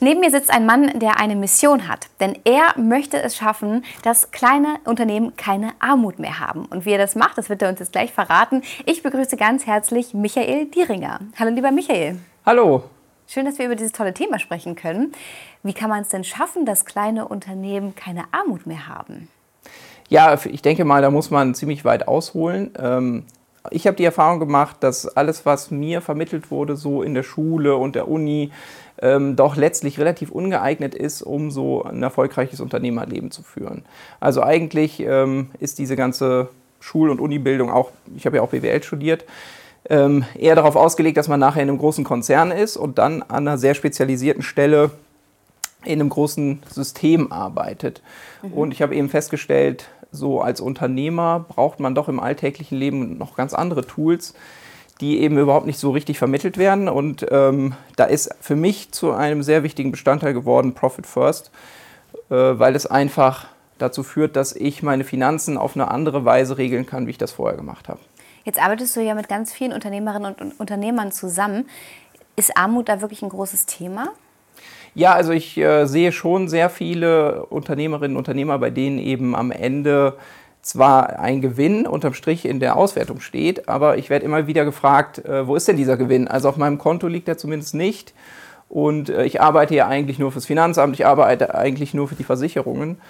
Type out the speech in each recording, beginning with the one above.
Neben mir sitzt ein Mann, der eine Mission hat. Denn er möchte es schaffen, dass kleine Unternehmen keine Armut mehr haben. Und wie er das macht, das wird er uns jetzt gleich verraten. Ich begrüße ganz herzlich Michael Dieringer. Hallo, lieber Michael. Hallo. Schön, dass wir über dieses tolle Thema sprechen können. Wie kann man es denn schaffen, dass kleine Unternehmen keine Armut mehr haben? Ja, ich denke mal, da muss man ziemlich weit ausholen. Ich habe die Erfahrung gemacht, dass alles, was mir vermittelt wurde, so in der Schule und der Uni, ähm, doch letztlich relativ ungeeignet ist, um so ein erfolgreiches Unternehmerleben zu führen. Also eigentlich ähm, ist diese ganze Schul- und Unibildung auch, ich habe ja auch BWL studiert, ähm, eher darauf ausgelegt, dass man nachher in einem großen Konzern ist und dann an einer sehr spezialisierten Stelle in einem großen System arbeitet. Mhm. Und ich habe eben festgestellt, so als Unternehmer braucht man doch im alltäglichen Leben noch ganz andere Tools, die eben überhaupt nicht so richtig vermittelt werden. Und ähm, da ist für mich zu einem sehr wichtigen Bestandteil geworden Profit First, äh, weil es einfach dazu führt, dass ich meine Finanzen auf eine andere Weise regeln kann, wie ich das vorher gemacht habe. Jetzt arbeitest du ja mit ganz vielen Unternehmerinnen und Unternehmern zusammen. Ist Armut da wirklich ein großes Thema? Ja, also ich äh, sehe schon sehr viele Unternehmerinnen und Unternehmer, bei denen eben am Ende zwar ein Gewinn unterm Strich in der Auswertung steht, aber ich werde immer wieder gefragt, äh, wo ist denn dieser Gewinn? Also auf meinem Konto liegt er zumindest nicht. Und äh, ich arbeite ja eigentlich nur fürs Finanzamt, ich arbeite eigentlich nur für die Versicherungen.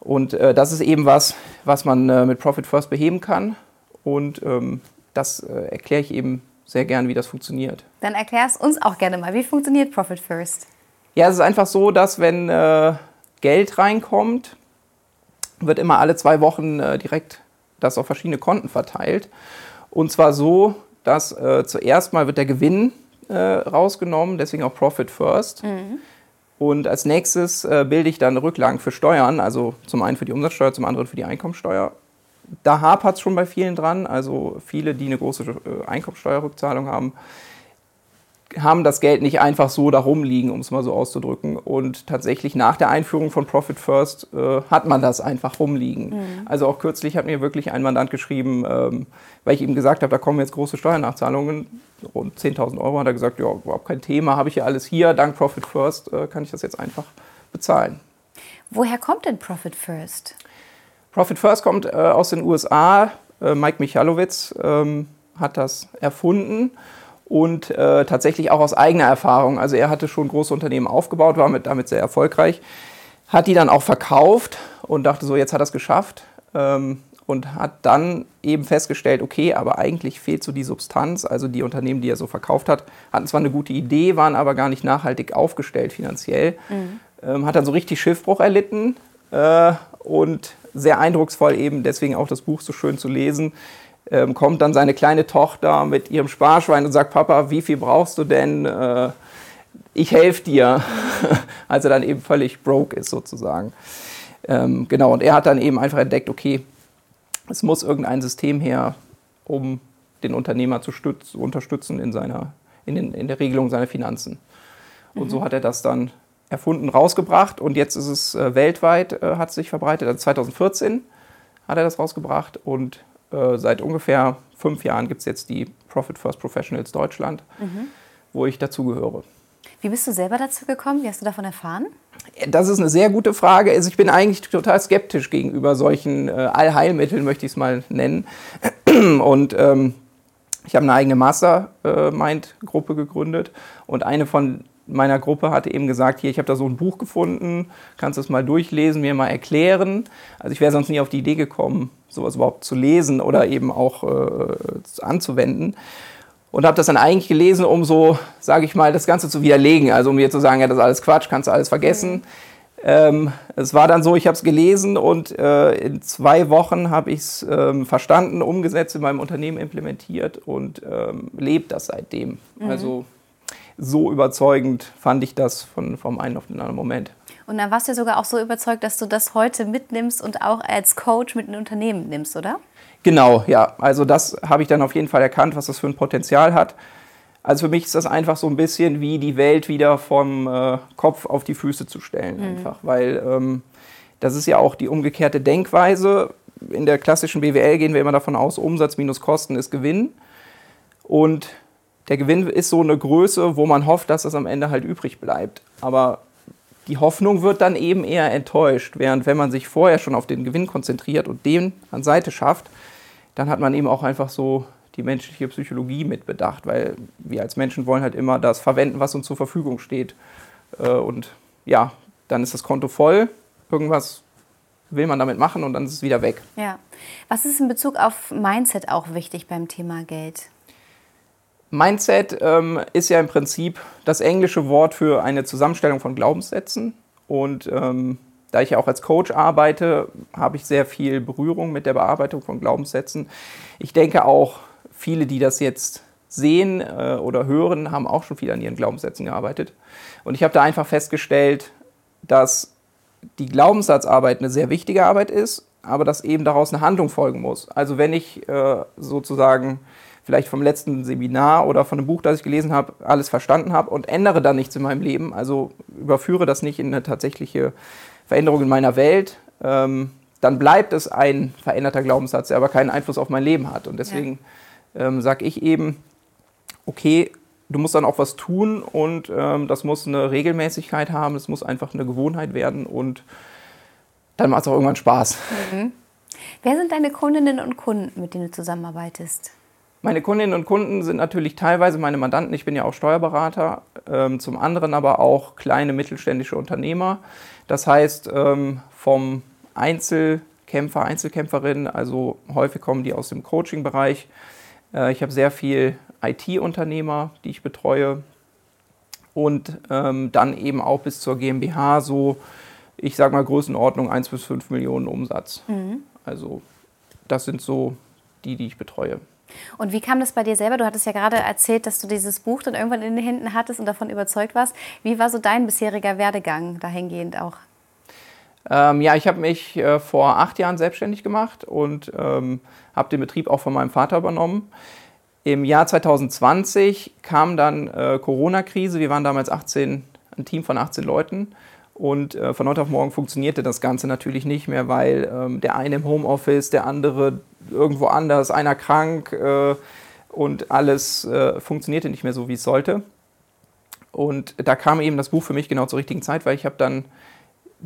Und äh, das ist eben was, was man äh, mit Profit First beheben kann. Und ähm, das äh, erkläre ich eben sehr gern, wie das funktioniert. Dann erklär es uns auch gerne mal. Wie funktioniert Profit First? Ja, es ist einfach so, dass wenn äh, Geld reinkommt, wird immer alle zwei Wochen äh, direkt das auf verschiedene Konten verteilt. Und zwar so, dass äh, zuerst mal wird der Gewinn äh, rausgenommen, deswegen auch Profit First. Mhm. Und als nächstes äh, bilde ich dann Rücklagen für Steuern, also zum einen für die Umsatzsteuer, zum anderen für die Einkommensteuer. Da hapert es schon bei vielen dran, also viele, die eine große äh, Einkommensteuerrückzahlung haben, haben das Geld nicht einfach so da rumliegen, um es mal so auszudrücken. Und tatsächlich nach der Einführung von Profit First äh, hat man das einfach rumliegen. Mhm. Also auch kürzlich hat mir wirklich ein Mandant geschrieben, ähm, weil ich ihm gesagt habe, da kommen jetzt große Steuernachzahlungen, rund 10.000 Euro, hat er gesagt, ja, überhaupt kein Thema, habe ich ja alles hier, dank Profit First äh, kann ich das jetzt einfach bezahlen. Woher kommt denn Profit First? Profit First kommt äh, aus den USA. Äh, Mike Michalowitz ähm, hat das erfunden und äh, tatsächlich auch aus eigener Erfahrung. Also er hatte schon große Unternehmen aufgebaut, war mit, damit sehr erfolgreich, hat die dann auch verkauft und dachte so, jetzt hat er es geschafft ähm, und hat dann eben festgestellt, okay, aber eigentlich fehlt so die Substanz. Also die Unternehmen, die er so verkauft hat, hatten zwar eine gute Idee, waren aber gar nicht nachhaltig aufgestellt finanziell. Mhm. Ähm, hat dann so richtig Schiffbruch erlitten äh, und sehr eindrucksvoll eben deswegen auch das Buch so schön zu lesen, ähm, kommt dann seine kleine Tochter mit ihrem Sparschwein und sagt, Papa, wie viel brauchst du denn? Äh, ich helfe dir, als er dann eben völlig broke ist sozusagen. Ähm, genau, und er hat dann eben einfach entdeckt, okay, es muss irgendein System her, um den Unternehmer zu, stütz, unterstützen in, seiner, in, den, in, der Regelung seiner Finanzen. Und mhm. so hat er das dann erfunden, rausgebracht und jetzt ist es äh, weltweit, äh, hat sich verbreitet. Also 2014 hat er das rausgebracht und äh, seit ungefähr fünf Jahren gibt es jetzt die Profit First Professionals Deutschland, mhm. wo ich dazugehöre. Wie bist du selber dazu gekommen? Wie hast du davon erfahren? Das ist eine sehr gute Frage. Also ich bin eigentlich total skeptisch gegenüber solchen äh, Allheilmitteln, möchte ich es mal nennen. Und ähm, ich habe eine eigene Mastermind-Gruppe gegründet und eine von meiner Gruppe hatte eben gesagt, hier, ich habe da so ein Buch gefunden, kannst du es mal durchlesen, mir mal erklären. Also ich wäre sonst nie auf die Idee gekommen, sowas überhaupt zu lesen oder eben auch äh, anzuwenden. Und habe das dann eigentlich gelesen, um so, sage ich mal, das Ganze zu widerlegen. Also um mir zu sagen, ja, das ist alles Quatsch, kannst du alles vergessen. Mhm. Ähm, es war dann so, ich habe es gelesen und äh, in zwei Wochen habe ich es ähm, verstanden, umgesetzt, in meinem Unternehmen implementiert und ähm, lebt das seitdem. Mhm. Also so überzeugend fand ich das von, vom einen auf den anderen Moment. Und dann warst du ja sogar auch so überzeugt, dass du das heute mitnimmst und auch als Coach mit in Unternehmen nimmst, oder? Genau, ja. Also das habe ich dann auf jeden Fall erkannt, was das für ein Potenzial hat. Also für mich ist das einfach so ein bisschen wie die Welt wieder vom äh, Kopf auf die Füße zu stellen, mhm. einfach. Weil ähm, das ist ja auch die umgekehrte Denkweise. In der klassischen BWL gehen wir immer davon aus, Umsatz minus Kosten ist Gewinn. Und der Gewinn ist so eine Größe, wo man hofft, dass das am Ende halt übrig bleibt. Aber die Hoffnung wird dann eben eher enttäuscht, während wenn man sich vorher schon auf den Gewinn konzentriert und den an Seite schafft, dann hat man eben auch einfach so die menschliche Psychologie mit bedacht, weil wir als Menschen wollen halt immer das verwenden, was uns zur Verfügung steht. Äh, und ja, dann ist das Konto voll, irgendwas will man damit machen und dann ist es wieder weg. Ja. Was ist in Bezug auf Mindset auch wichtig beim Thema Geld? Mindset ähm, ist ja im Prinzip das englische Wort für eine Zusammenstellung von Glaubenssätzen. Und ähm, da ich ja auch als Coach arbeite, habe ich sehr viel Berührung mit der Bearbeitung von Glaubenssätzen. Ich denke auch, viele, die das jetzt sehen äh, oder hören, haben auch schon viel an ihren Glaubenssätzen gearbeitet. Und ich habe da einfach festgestellt, dass die Glaubenssatzarbeit eine sehr wichtige Arbeit ist, aber dass eben daraus eine Handlung folgen muss. Also wenn ich äh, sozusagen vielleicht vom letzten Seminar oder von einem Buch, das ich gelesen habe, alles verstanden habe und ändere dann nichts in meinem Leben, also überführe das nicht in eine tatsächliche Veränderung in meiner Welt, ähm, dann bleibt es ein veränderter Glaubenssatz, der aber keinen Einfluss auf mein Leben hat. Und deswegen ja. ähm, sage ich eben, okay, du musst dann auch was tun und ähm, das muss eine Regelmäßigkeit haben, es muss einfach eine Gewohnheit werden und dann macht es auch irgendwann Spaß. Mhm. Wer sind deine Kundinnen und Kunden, mit denen du zusammenarbeitest? Meine Kundinnen und Kunden sind natürlich teilweise meine Mandanten. Ich bin ja auch Steuerberater, ähm, zum anderen aber auch kleine mittelständische Unternehmer. Das heißt, ähm, vom Einzelkämpfer, Einzelkämpferin, also häufig kommen die aus dem Coaching-Bereich. Äh, ich habe sehr viel IT-Unternehmer, die ich betreue. Und ähm, dann eben auch bis zur GmbH so, ich sage mal Größenordnung 1 bis 5 Millionen Umsatz. Mhm. Also das sind so die, die ich betreue. Und wie kam das bei dir selber? Du hattest ja gerade erzählt, dass du dieses Buch dann irgendwann in den Händen hattest und davon überzeugt warst. Wie war so dein bisheriger Werdegang dahingehend auch? Ähm, ja, ich habe mich äh, vor acht Jahren selbstständig gemacht und ähm, habe den Betrieb auch von meinem Vater übernommen. Im Jahr 2020 kam dann äh, Corona-Krise. Wir waren damals 18, ein Team von 18 Leuten. Und äh, von heute auf morgen funktionierte das Ganze natürlich nicht mehr, weil ähm, der eine im Homeoffice, der andere irgendwo anders, einer krank äh, und alles äh, funktionierte nicht mehr so, wie es sollte. Und da kam eben das Buch für mich genau zur richtigen Zeit, weil ich habe dann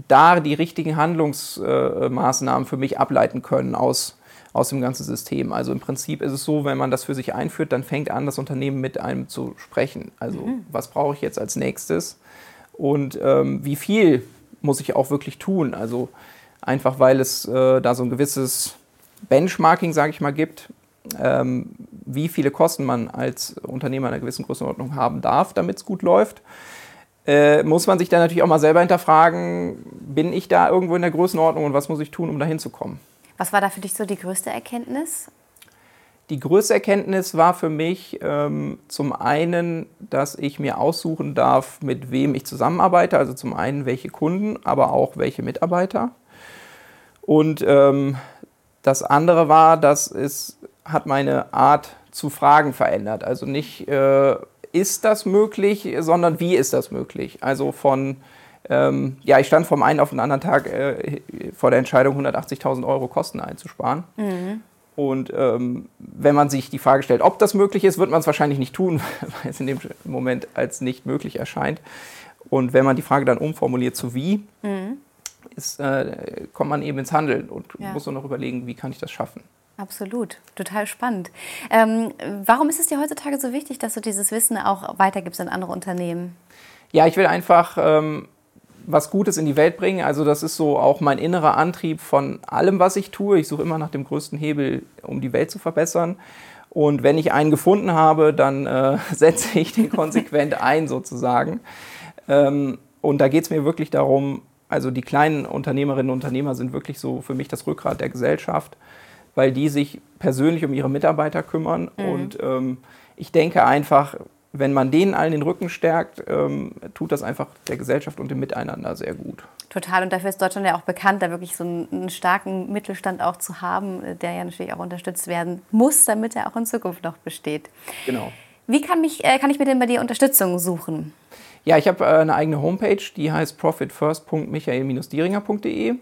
da die richtigen Handlungsmaßnahmen für mich ableiten können aus, aus dem ganzen System. Also im Prinzip ist es so, wenn man das für sich einführt, dann fängt an, das Unternehmen mit einem zu sprechen. Also mhm. was brauche ich jetzt als nächstes und ähm, wie viel muss ich auch wirklich tun. Also einfach, weil es äh, da so ein gewisses Benchmarking, sage ich mal, gibt, ähm, wie viele Kosten man als Unternehmer einer gewissen Größenordnung haben darf, damit es gut läuft. Äh, muss man sich dann natürlich auch mal selber hinterfragen, bin ich da irgendwo in der Größenordnung und was muss ich tun, um da hinzukommen? Was war da für dich so die größte Erkenntnis? Die größte Erkenntnis war für mich ähm, zum einen, dass ich mir aussuchen darf, mit wem ich zusammenarbeite. Also zum einen welche Kunden, aber auch welche Mitarbeiter. Und ähm, das andere war, dass es hat meine Art zu fragen verändert. Also nicht äh, ist das möglich, sondern wie ist das möglich. Also von ähm, ja, ich stand vom einen auf den anderen Tag äh, vor der Entscheidung, 180.000 Euro Kosten einzusparen. Mhm. Und ähm, wenn man sich die Frage stellt, ob das möglich ist, wird man es wahrscheinlich nicht tun, weil es in dem Moment als nicht möglich erscheint. Und wenn man die Frage dann umformuliert zu wie, mhm. ist, äh, kommt man eben ins Handeln und ja. muss nur noch überlegen, wie kann ich das schaffen. Absolut, total spannend. Ähm, warum ist es dir heutzutage so wichtig, dass du dieses Wissen auch weitergibst an andere Unternehmen? Ja, ich will einfach ähm, was Gutes in die Welt bringen. Also das ist so auch mein innerer Antrieb von allem, was ich tue. Ich suche immer nach dem größten Hebel, um die Welt zu verbessern. Und wenn ich einen gefunden habe, dann äh, setze ich den konsequent ein sozusagen. Ähm, und da geht es mir wirklich darum, also die kleinen Unternehmerinnen und Unternehmer sind wirklich so für mich das Rückgrat der Gesellschaft, weil die sich persönlich um ihre Mitarbeiter kümmern. Mhm. Und ähm, ich denke einfach, wenn man denen allen den Rücken stärkt, ähm, tut das einfach der Gesellschaft und dem Miteinander sehr gut. Total. Und dafür ist Deutschland ja auch bekannt, da wirklich so einen, einen, starken Mittelstand auch zu haben, der ja natürlich auch unterstützt werden muss, damit er auch in Zukunft noch besteht. Genau. Wie kann, mich, äh, kann ich mir denn bei dir Unterstützung suchen? Ja, ich habe äh, eine eigene Homepage, die heißt profitfirst.michael-dieringer.de.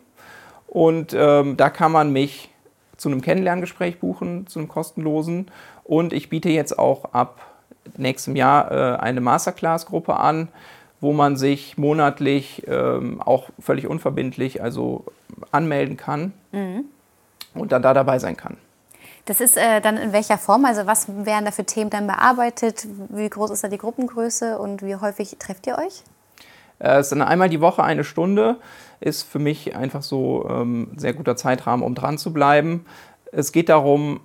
Und ähm, da kann man mich zu einem Kennenlerngespräch buchen, zu einem kostenlosen. Und ich biete jetzt auch ab nächstem Jahr äh, eine Masterclass-Gruppe an, wo man sich monatlich ähm, auch völlig unverbindlich also anmelden kann mhm. und dann da dabei sein kann. Das ist äh, dann in welcher Form? Also was werden da für Themen dann bearbeitet? Wie groß ist da die Gruppengröße und wie häufig trefft ihr euch? Äh, es ist dann einmal die Woche eine Stunde. Ist für mich einfach so ähm, ein sehr guter Zeitrahmen, um dran zu bleiben. Es geht darum,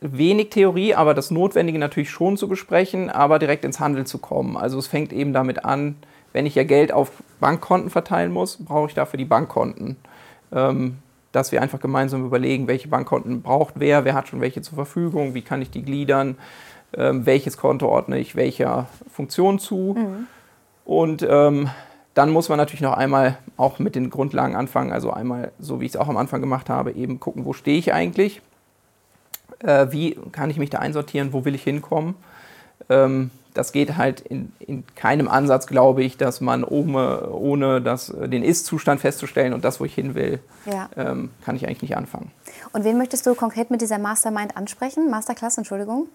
wenig Theorie, aber das Notwendige natürlich schon zu besprechen, aber direkt ins Handeln zu kommen. Also es fängt eben damit an, wenn ich ja Geld auf Bankkonten verteilen muss, brauche ich dafür die Bankkonten. Ähm, dass wir einfach gemeinsam überlegen, welche Bankkonten braucht wer, wer hat schon welche zur Verfügung, wie kann ich die gliedern, ähm, welches Konto ordne ich welcher Funktion zu. Mhm. Und ähm, dann muss man natürlich noch einmal auch mit den Grundlagen anfangen, also einmal, so wie ich es auch am Anfang gemacht habe, eben gucken, wo stehe ich eigentlich äh, wie kann ich mich da einsortieren, wo will ich hinkommen. Ähm, das geht halt in, in, keinem Ansatz, glaube ich, dass man ohne, ohne das, den Ist-Zustand festzustellen und das, wo ich hin will, ja. ähm, kann ich eigentlich nicht anfangen. Und wen möchtest du konkret mit dieser Mastermind ansprechen? Masterclass, Entschuldigung?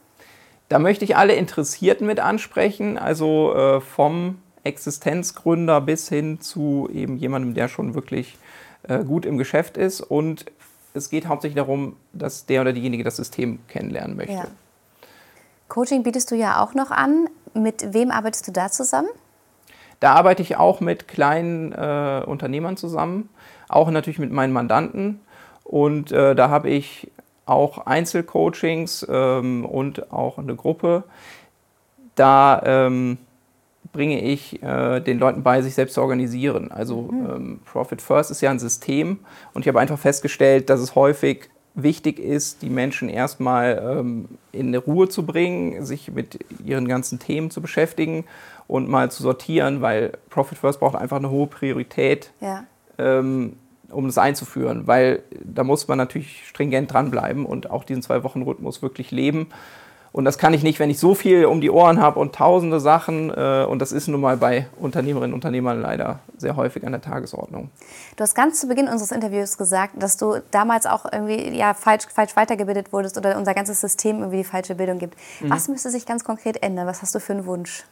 Da möchte ich alle Interessierten mit ansprechen, also äh, vom Existenzgründer bis hin zu eben jemandem, der schon wirklich äh, gut im Geschäft ist und es geht hauptsächlich darum, dass der oder diejenige das System kennenlernen möchte. Ja. Coaching bietest du ja auch noch an. Mit wem arbeitest du da zusammen? Da arbeite ich auch mit kleinen äh, Unternehmern zusammen, auch natürlich mit meinen Mandanten. Und äh, da habe ich auch Einzelcoachings ähm, und auch eine Gruppe. Da ähm, bringe ich äh, den Leuten bei, sich selbst zu organisieren. Also mhm. ähm, Profit First ist ja ein System und ich habe einfach festgestellt, dass es häufig wichtig ist, die Menschen erstmal ähm, in Ruhe zu bringen, sich mit ihren ganzen Themen zu beschäftigen und mal zu sortieren, weil Profit First braucht einfach eine hohe Priorität, ja. ähm, um das einzuführen, weil da muss man natürlich stringent dranbleiben und auch diesen Zwei-Wochen-Rhythmus wirklich leben. Und das kann ich nicht, wenn ich so viel um die Ohren habe und tausende Sachen. Äh, und das ist nun mal bei Unternehmerinnen und Unternehmern leider sehr häufig an der Tagesordnung. Du hast ganz zu Beginn unseres Interviews gesagt, dass du damals auch irgendwie ja, falsch, falsch weitergebildet wurdest oder unser ganzes System irgendwie die falsche Bildung gibt. Mhm. Was müsste sich ganz konkret ändern? Was hast du für einen Wunsch?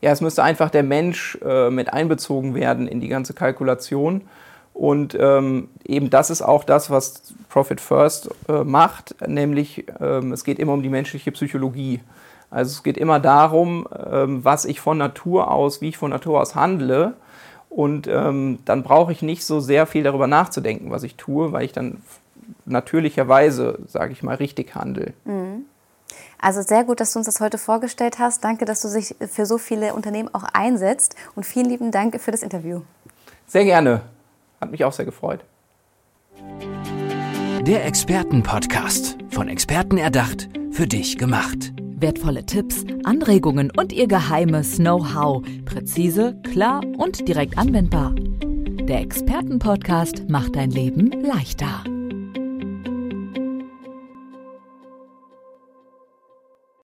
Ja, es müsste einfach der Mensch äh, mit einbezogen werden in die ganze Kalkulation. Und ähm, eben das ist auch das, was Profit First äh, macht, nämlich ähm, es geht immer um die menschliche Psychologie. Also es geht immer darum, ähm, was ich von Natur aus, wie ich von Natur aus handle. Und ähm, dann brauche ich nicht so sehr viel darüber nachzudenken, was ich tue, weil ich dann natürlicherweise, sage ich mal, richtig handle. Mhm. Also sehr gut, dass du uns das heute vorgestellt hast. Danke, dass du dich für so viele Unternehmen auch einsetzt. Und vielen lieben Dank für das Interview. Sehr gerne. Hat mich auch sehr gefreut. Der Expertenpodcast. Von Experten erdacht, für dich gemacht. Wertvolle Tipps, Anregungen und ihr geheimes Know-how. Präzise, klar und direkt anwendbar. Der Expertenpodcast macht dein Leben leichter.